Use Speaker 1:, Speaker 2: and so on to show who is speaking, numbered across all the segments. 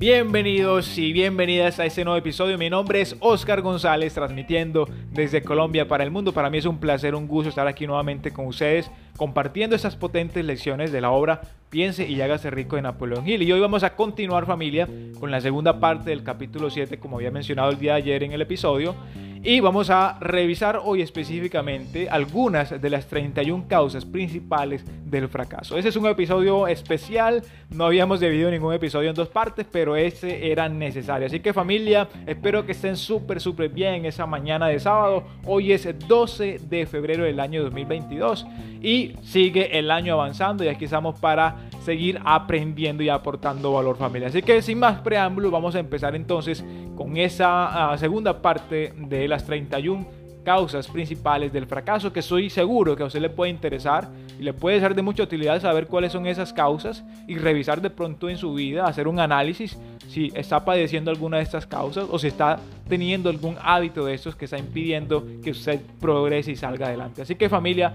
Speaker 1: Bienvenidos y bienvenidas a este nuevo episodio. Mi nombre es Oscar González, transmitiendo desde Colombia para el mundo. Para mí es un placer, un gusto estar aquí nuevamente con ustedes, compartiendo estas potentes lecciones de la obra Piense y hágase rico de Napoleón Hill. Y hoy vamos a continuar familia con la segunda parte del capítulo 7, como había mencionado el día de ayer en el episodio. Y vamos a revisar hoy específicamente algunas de las 31 causas principales del fracaso. Ese es un episodio especial, no habíamos dividido ningún episodio en dos partes, pero ese era necesario. Así que familia, espero que estén súper, súper bien esa mañana de sábado. Hoy es 12 de febrero del año 2022 y sigue el año avanzando y aquí estamos para seguir aprendiendo y aportando valor familia. Así que sin más preámbulo, vamos a empezar entonces con esa ah, segunda parte de las 31 causas principales del fracaso que estoy seguro que a usted le puede interesar y le puede ser de mucha utilidad saber cuáles son esas causas y revisar de pronto en su vida, hacer un análisis si está padeciendo alguna de estas causas o si está teniendo algún hábito de estos que está impidiendo que usted progrese y salga adelante. Así que familia,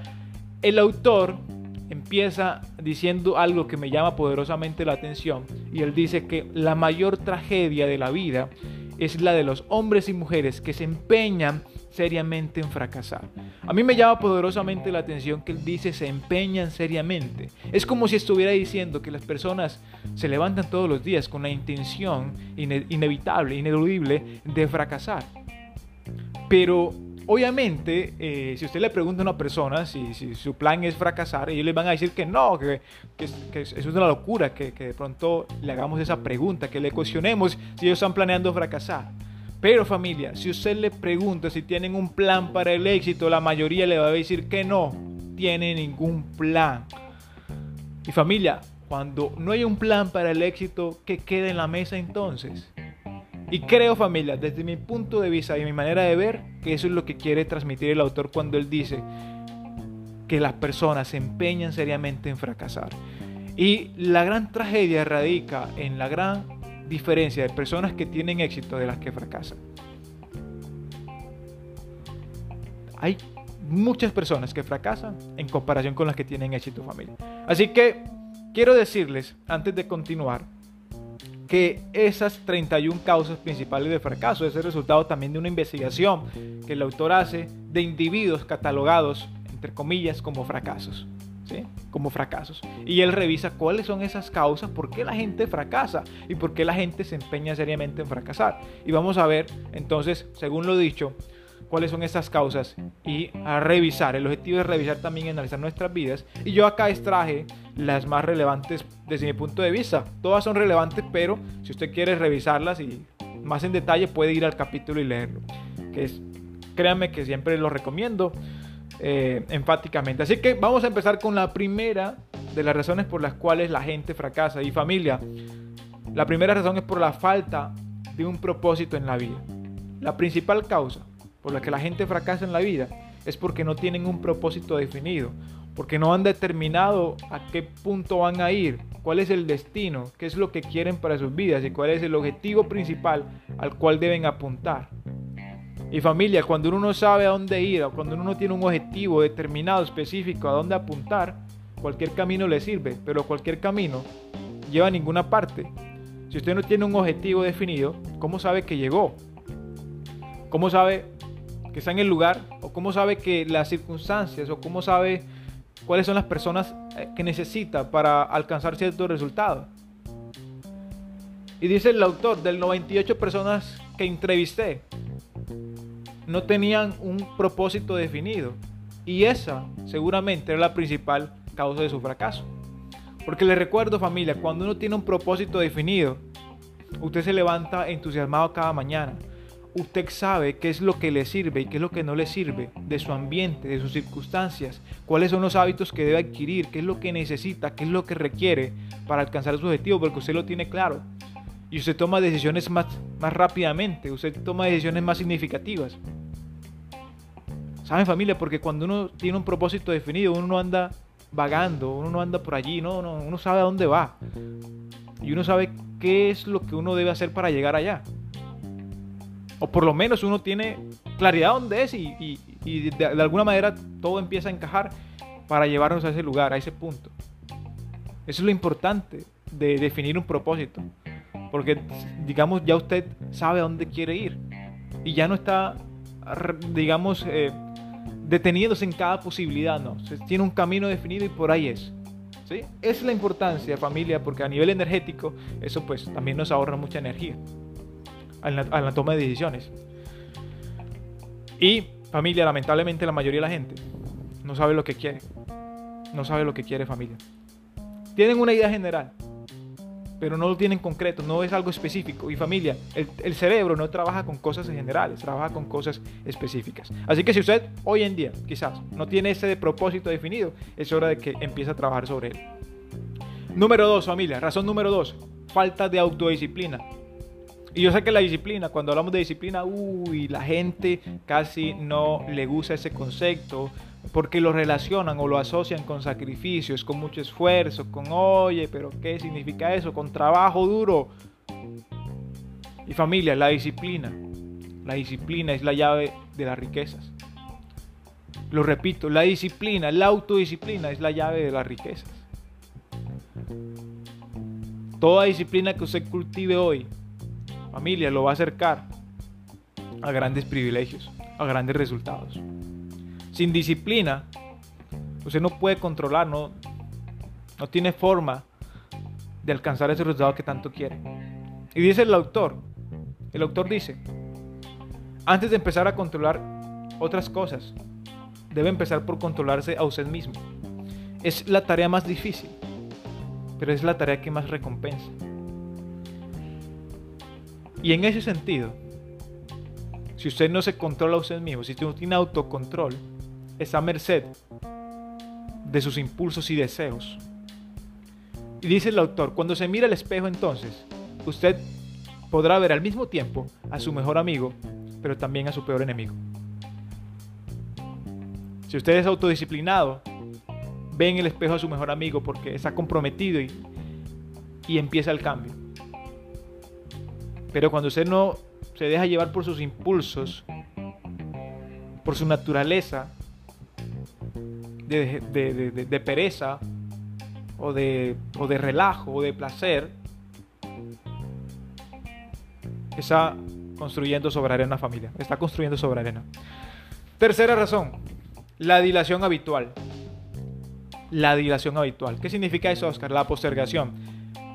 Speaker 1: el autor empieza diciendo algo que me llama poderosamente la atención y él dice que la mayor tragedia de la vida es la de los hombres y mujeres que se empeñan seriamente en fracasar. A mí me llama poderosamente la atención que él dice se empeñan seriamente. Es como si estuviera diciendo que las personas se levantan todos los días con la intención inevitable, ineludible de fracasar. Pero Obviamente, eh, si usted le pregunta a una persona si, su plan es fracasar, ellos le van a decir que no, que, eso es una locura, que, de pronto le hagamos esa pregunta, que le cuestionemos si ellos están planeando fracasar. Pero familia, si usted le pregunta si tienen un plan para el éxito, la mayoría le va a decir que no, tiene ningún plan. Y familia, cuando no hay un plan para el éxito, ¿qué queda en la mesa entonces? Y creo familia, desde mi punto de vista y mi manera de ver, que eso es lo que quiere transmitir el autor cuando él dice que las personas se empeñan seriamente en fracasar. Y la gran tragedia radica en la gran diferencia de personas que tienen éxito de las que fracasan. Hay muchas personas que fracasan en comparación con las que tienen éxito familia. Así que quiero decirles, antes de continuar, que esas 31 causas principales de fracaso es el resultado también de una investigación que el autor hace de individuos catalogados, entre comillas, como fracasos. ¿Sí? como fracasos. Y él revisa cuáles son esas causas, por qué la gente fracasa y por qué la gente se empeña seriamente en fracasar. Y vamos a ver entonces, según lo dicho, cuáles son esas causas y a revisar. El objetivo es revisar también y analizar nuestras vidas. Y yo acá extraje las más relevantes desde mi punto de vista. Todas son relevantes, pero si usted quiere revisarlas y más en detalle puede ir al capítulo y leerlo. Que es, créanme que siempre lo recomiendo eh, enfáticamente. Así que vamos a empezar con la primera de las razones por las cuales la gente fracasa. Y familia, la primera razón es por la falta de un propósito en la vida. La principal causa por la que la gente fracasa en la vida es porque no tienen un propósito definido, porque no han determinado a qué punto van a ir, cuál es el destino, qué es lo que quieren para sus vidas y cuál es el objetivo principal al cual deben apuntar. Y familia, cuando uno no sabe a dónde ir, o cuando uno no tiene un objetivo determinado, específico, a dónde apuntar, cualquier camino le sirve, pero cualquier camino lleva a ninguna parte. Si usted no tiene un objetivo definido, ¿cómo sabe que llegó? ¿Cómo sabe que está en el lugar? ¿O cómo sabe que las circunstancias? ¿O cómo sabe cuáles son las personas eh, que necesita para alcanzar ciertos resultados? Y dice el autor, del 98 personas que entrevisté, no tenían un propósito definido. Y esa seguramente era la principal causa de su fracaso. Porque le recuerdo familia, cuando uno tiene un propósito definido, usted se levanta entusiasmado cada mañana usted sabe qué es lo que le sirve y qué es lo que no le sirve de su ambiente, de sus circunstancias, cuáles son los hábitos que debe adquirir, qué es lo que necesita, qué es lo que requiere para alcanzar su objetivo, porque usted lo tiene claro. Y usted toma decisiones más, más rápidamente, usted toma decisiones más significativas. ¿Saben familia? Porque cuando uno tiene un propósito definido, uno no anda vagando, uno no anda por allí, no, no, uno sabe a dónde va. Y uno sabe qué es lo que uno debe hacer para llegar allá o por lo menos uno tiene claridad dónde es y, de, alguna manera todo empieza a encajar para llevarnos a ese lugar, a ese punto. Eso es lo importante de definir un propósito. Porque, digamos, ya usted sabe a dónde quiere ir. Y ya no está, digamos, eh, deteniéndose en cada posibilidad, no. tiene un camino definido y por ahí es. ¿sí? Es la importancia, familia, porque a nivel energético, eso pues también nos ahorra mucha energía a la toma de decisiones. Y familia, lamentablemente la mayoría de la gente no sabe lo que quiere. No sabe lo que quiere familia. Tienen una idea general, pero no lo tienen concreto, no es algo específico. Y familia, el, cerebro no trabaja con cosas generales, trabaja con cosas específicas. Así que si usted hoy en día quizás no tiene ese propósito definido, es hora de que empiece a trabajar sobre él. Número dos, familia, razón número dos, falta de autodisciplina. Y yo sé que la disciplina, cuando hablamos de disciplina, uy, la gente casi no le gusta ese concepto porque lo relacionan o lo asocian con sacrificios, con mucho esfuerzo, con, oye, pero ¿qué significa eso? Con trabajo duro. Y familia, la disciplina. La disciplina es la llave de las riquezas. Lo repito, la disciplina, la autodisciplina es la llave de las riquezas. Toda disciplina que usted cultive hoy familia lo va a acercar a grandes privilegios, a grandes resultados. Sin disciplina, usted no puede controlar, no, no tiene forma de alcanzar ese resultado que tanto quiere. Y dice el autor, el autor dice, antes de empezar a controlar otras cosas, debe empezar por controlarse a usted mismo. Es la tarea más difícil, pero es la tarea que más recompensa. Y en ese sentido, si usted no se controla a usted mismo, si usted no tiene autocontrol, está a merced de sus impulsos y deseos. Y dice el autor, cuando se mira al espejo entonces, usted podrá ver al mismo tiempo a su mejor amigo, pero también a su peor enemigo. Si usted es autodisciplinado, ve en el espejo a su mejor amigo porque está comprometido y, y empieza el cambio. Pero cuando usted no se deja llevar por sus impulsos, por su naturaleza de, pereza o de, relajo o de placer, está construyendo sobre arena familia, está construyendo sobre arena. Tercera razón, la dilación habitual. La dilación habitual. ¿Qué significa eso, Oscar? La postergación.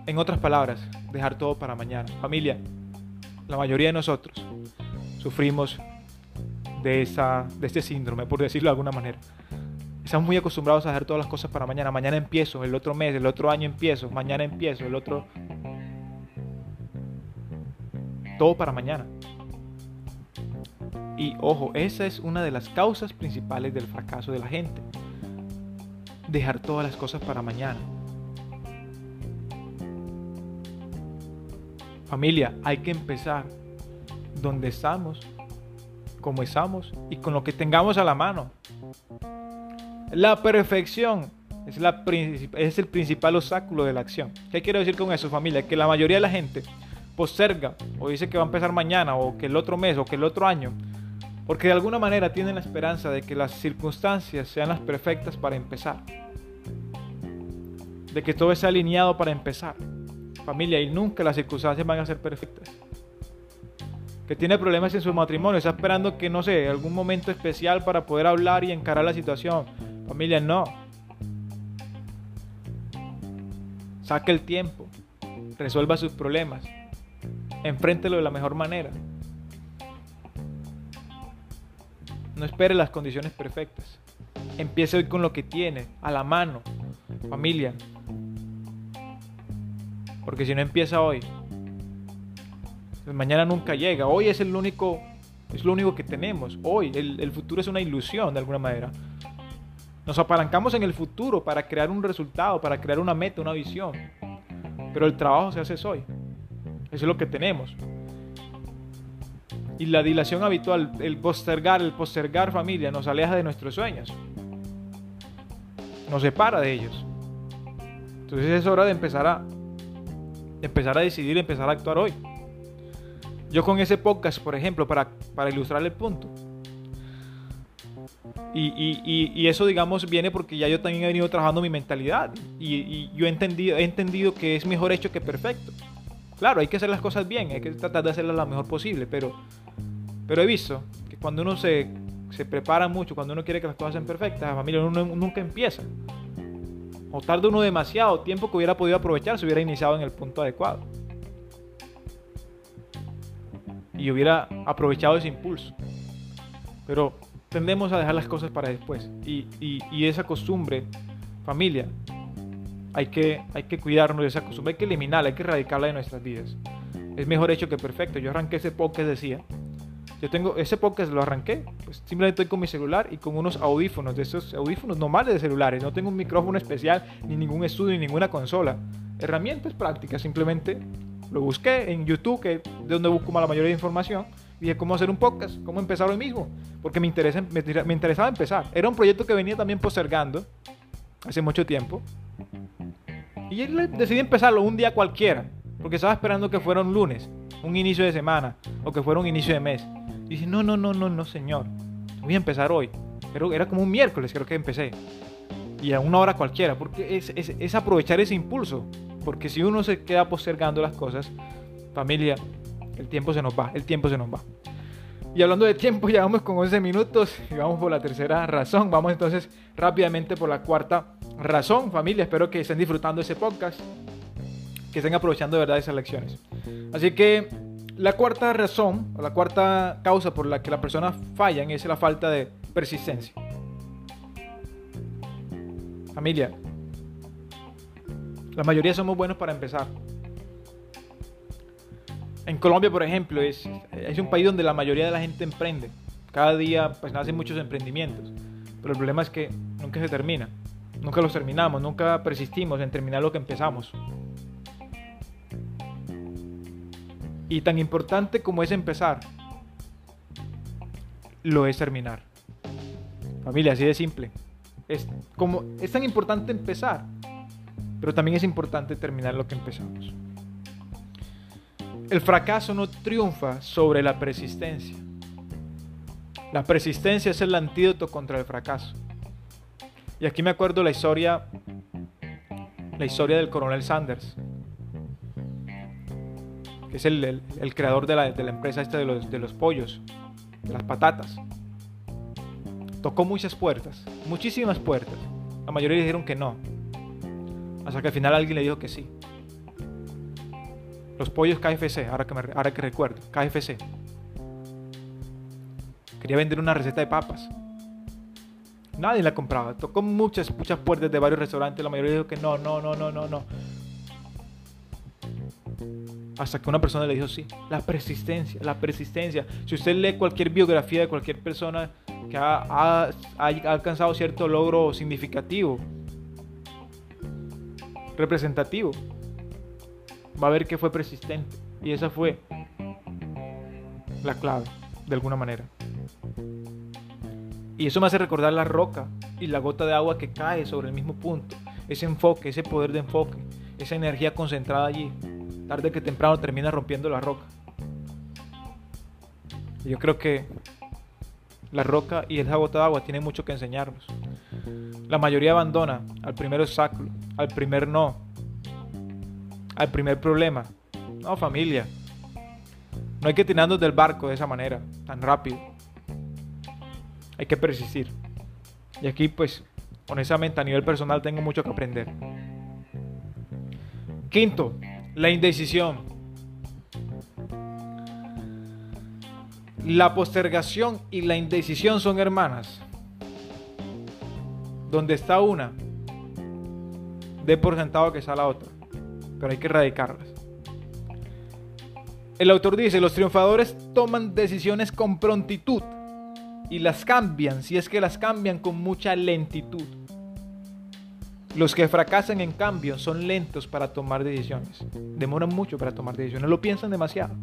Speaker 1: En otras palabras, dejar todo para mañana. Familia, la mayoría de nosotros sufrimos de, esa, de este síndrome, por decirlo de alguna manera. Estamos muy acostumbrados a hacer todas las cosas para mañana. Mañana empiezo, el otro mes, el otro año empiezo, mañana empiezo, el otro... Todo para mañana. Y ojo, esa es una de las causas principales del fracaso de la gente. Dejar todas las cosas para mañana. Familia, hay que empezar donde estamos, como estamos y con lo que tengamos a la mano. La perfección es, el principal obstáculo de la acción. ¿Qué quiero decir con eso, familia? Que la mayoría de la gente posterga o dice que va a empezar mañana o que el otro mes o que el otro año, porque de alguna manera tienen la esperanza de que las circunstancias sean las perfectas para empezar, de que todo esté alineado para empezar familia y nunca las circunstancias van a ser perfectas. Que tiene problemas en su matrimonio, está esperando que, no sé, algún momento especial para poder hablar y encarar la situación. Familia, no. Saque el tiempo, resuelva sus problemas, enfréntelo de la mejor manera. No espere las condiciones perfectas. Empiece hoy con lo que tiene, a la mano. Familia, porque si no empieza hoy, pues mañana nunca llega. Hoy es el único, es lo único que tenemos. Hoy, el, futuro es una ilusión de alguna manera. Nos apalancamos en el futuro para crear un resultado, para crear una meta, una visión. Pero el trabajo se hace hoy. Eso es lo que tenemos. Y la dilación habitual, el postergar, el postergar familia, nos aleja de nuestros sueños. Nos separa de ellos. Entonces es hora de empezar a empezar a decidir, empezar a actuar hoy. Yo con ese podcast, por ejemplo, para, para ilustrar el punto. Y, eso, digamos, viene porque ya yo también he venido trabajando mi mentalidad. Y, yo he entendido, he entendido que es mejor hecho que perfecto. Claro, hay que hacer las cosas bien, hay que tratar de hacerlas lo mejor posible, pero, pero he visto que cuando uno se, se prepara mucho, cuando uno quiere que las cosas sean perfectas, la familia uno nunca empieza. O tarda uno demasiado tiempo que hubiera podido aprovechar si hubiera iniciado en el punto adecuado. Y hubiera aprovechado ese impulso. Pero tendemos a dejar las cosas para después. Y, y esa costumbre, familia, hay que, hay que cuidarnos de esa costumbre, hay que eliminarla, hay que erradicarla de nuestras vidas. Es mejor hecho que perfecto. Yo arranqué ese podcast, decía. Yo tengo ese podcast, lo arranqué. Pues simplemente estoy con mi celular y con unos audífonos, de esos audífonos normales de celulares. No tengo un micrófono especial, ni ningún estudio, ni ninguna consola. Herramientas prácticas, simplemente lo busqué en YouTube, que es de donde busco la mayoría de información. Y dije, ¿cómo hacer un podcast? ¿Cómo empezar hoy mismo? Porque me, interesa, me, me interesaba empezar. Era un proyecto que venía también postergando hace mucho tiempo. Y decidí empezarlo un día cualquiera, porque estaba esperando que fuera un lunes, un inicio de semana, o que fuera un inicio de mes. Y dice, no, no, no, no, no, señor. Voy a empezar hoy. Pero era como un miércoles, creo que empecé. Y a una hora cualquiera, porque es, es, es aprovechar ese impulso. Porque si uno se queda postergando las cosas, familia, el tiempo se nos va, el tiempo se nos va. Y hablando de tiempo, ya vamos con 11 minutos y vamos por la tercera razón. Vamos entonces rápidamente por la cuarta razón, familia. Espero que estén disfrutando ese podcast, que estén aprovechando de verdad esas lecciones. Así que la cuarta razón, la cuarta causa por la que las personas fallan es la falta de persistencia. Familia, la mayoría somos buenos para empezar. En Colombia, por ejemplo, es, es un país donde la mayoría de la gente emprende. Cada día pues nacen muchos emprendimientos. Pero el problema es que nunca se termina. Nunca los terminamos, nunca persistimos en terminar lo que empezamos. Y tan importante como es empezar, lo es terminar. Familia, así de simple. Es, como, es tan importante empezar, pero también es importante terminar lo que empezamos. El fracaso no triunfa sobre la persistencia. La persistencia es el antídoto contra el fracaso. Y aquí me acuerdo la historia, la historia del coronel Sanders, que es el, creador de la, empresa esta de los, de los pollos, de las patatas. Tocó muchas puertas, muchísimas puertas. La mayoría dijeron que no. Hasta que al final alguien le dijo que sí. Los pollos KFC, ahora que, ahora que recuerdo, KFC. Quería vender una receta de papas. Nadie la compraba. Tocó muchas, muchas puertas de varios restaurantes. La mayoría dijo que no, no, no, no, no, no. Hasta que una persona le dijo sí. La persistencia, la persistencia. Si usted lee cualquier biografía de cualquier persona que ha, alcanzado cierto logro significativo, representativo, va a ver que fue persistente. Y esa fue la clave, de alguna manera. Y eso me hace recordar la roca y la gota de agua que cae sobre el mismo punto. Ese enfoque, ese poder de enfoque, esa energía concentrada allí. Tarde que temprano termina rompiendo la roca. Yo creo que la roca y esa gota de agua tienen mucho que enseñarnos. La mayoría abandona al primer obstáculo, al primer no, al primer problema. No, familia. No hay que tirarnos del barco de esa manera, tan rápido hay que persistir. Y aquí pues, honestamente a nivel personal tengo mucho que aprender. Quinto, la indecisión. La postergación y la indecisión son hermanas. Donde está una, de por sentado que está la otra. Pero hay que erradicarlas. El autor dice, los triunfadores toman decisiones con prontitud y las cambian, si es que las cambian con mucha lentitud. Los que fracasan en cambio son lentos para tomar decisiones. Demoran mucho para tomar decisiones, lo piensan demasiado.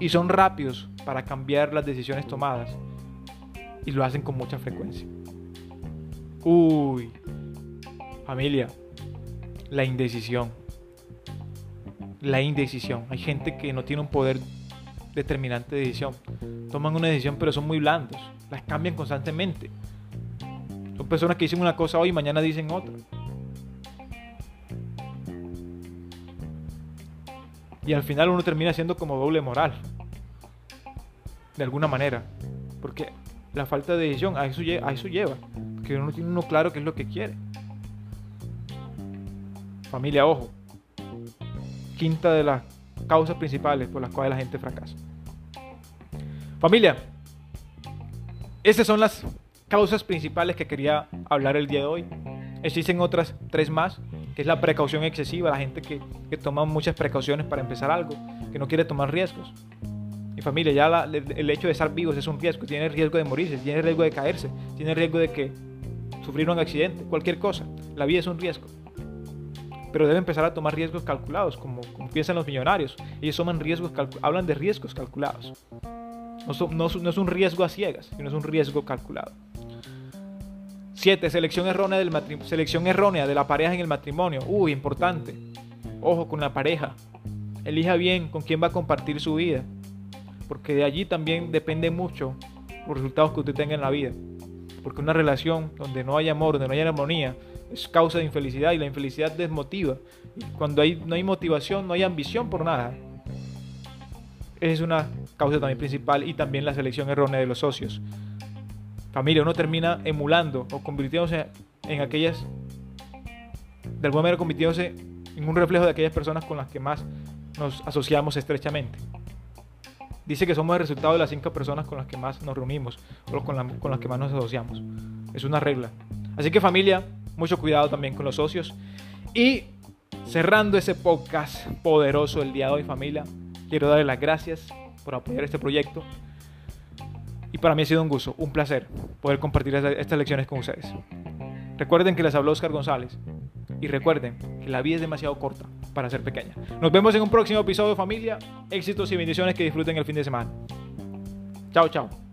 Speaker 1: Y son rápidos para cambiar las decisiones tomadas. Y lo hacen con mucha frecuencia. Uy, familia, la indecisión. La indecisión. Hay gente que no tiene un poder determinante de decisión. Toman una decisión pero son muy blandos. Las cambian constantemente. Son personas que dicen una cosa hoy y mañana dicen otra. Y al final uno termina siendo como doble moral. De alguna manera. Porque la falta de decisión a eso, a eso lleva. Que uno tiene uno claro qué es lo que quiere. Familia, ojo. Quinta de las causas principales por las cuales la gente fracasa. Familia, esas son las causas principales que quería hablar el día de hoy. Existen otras tres más, que es la precaución excesiva, la gente que, toma muchas precauciones para empezar algo, que no quiere tomar riesgos. Mi familia, ya el hecho de estar vivos es un riesgo, tiene riesgo de morirse, tiene riesgo de caerse, tiene riesgo de que sufrir un accidente, cualquier cosa. La vida es un riesgo. Pero debe empezar a tomar riesgos calculados, como, piensan los millonarios. Ellos toman riesgos, hablan de riesgos calculados. No, no, es un riesgo a ciegas, sino es un riesgo calculado. 7. Selección errónea, del selección errónea de la pareja en el matrimonio. Uy, importante. Ojo con la pareja. Elija bien con quién va a compartir su vida. Porque de allí también depende mucho los resultados que usted tenga en la vida. Porque una relación donde no hay amor, donde no hay armonía, es causa de infelicidad y la infelicidad desmotiva. Cuando hay, no hay motivación, no hay ambición por nada. Esa es una causa también principal y también la selección errónea de los socios familia, uno termina emulando o convirtiéndose en aquellas, de alguna manera convirtiéndose en un reflejo de aquellas personas con las que más nos asociamos estrechamente. Dice que somos el resultado de las cinco personas con las que más nos reunimos o con, con las que más nos asociamos. Es una regla. Así que familia, mucho cuidado también con los socios. Y cerrando ese podcast poderoso el día de hoy familia, quiero darle las gracias por apoyar este proyecto. Y para mí ha sido un gusto, un placer poder compartir estas lecciones con ustedes. Recuerden que les habló Oscar González. Y recuerden que la vida es demasiado corta para ser pequeña. Nos vemos en un próximo episodio, familia. Éxitos y bendiciones que disfruten el fin de semana. Chao, chao.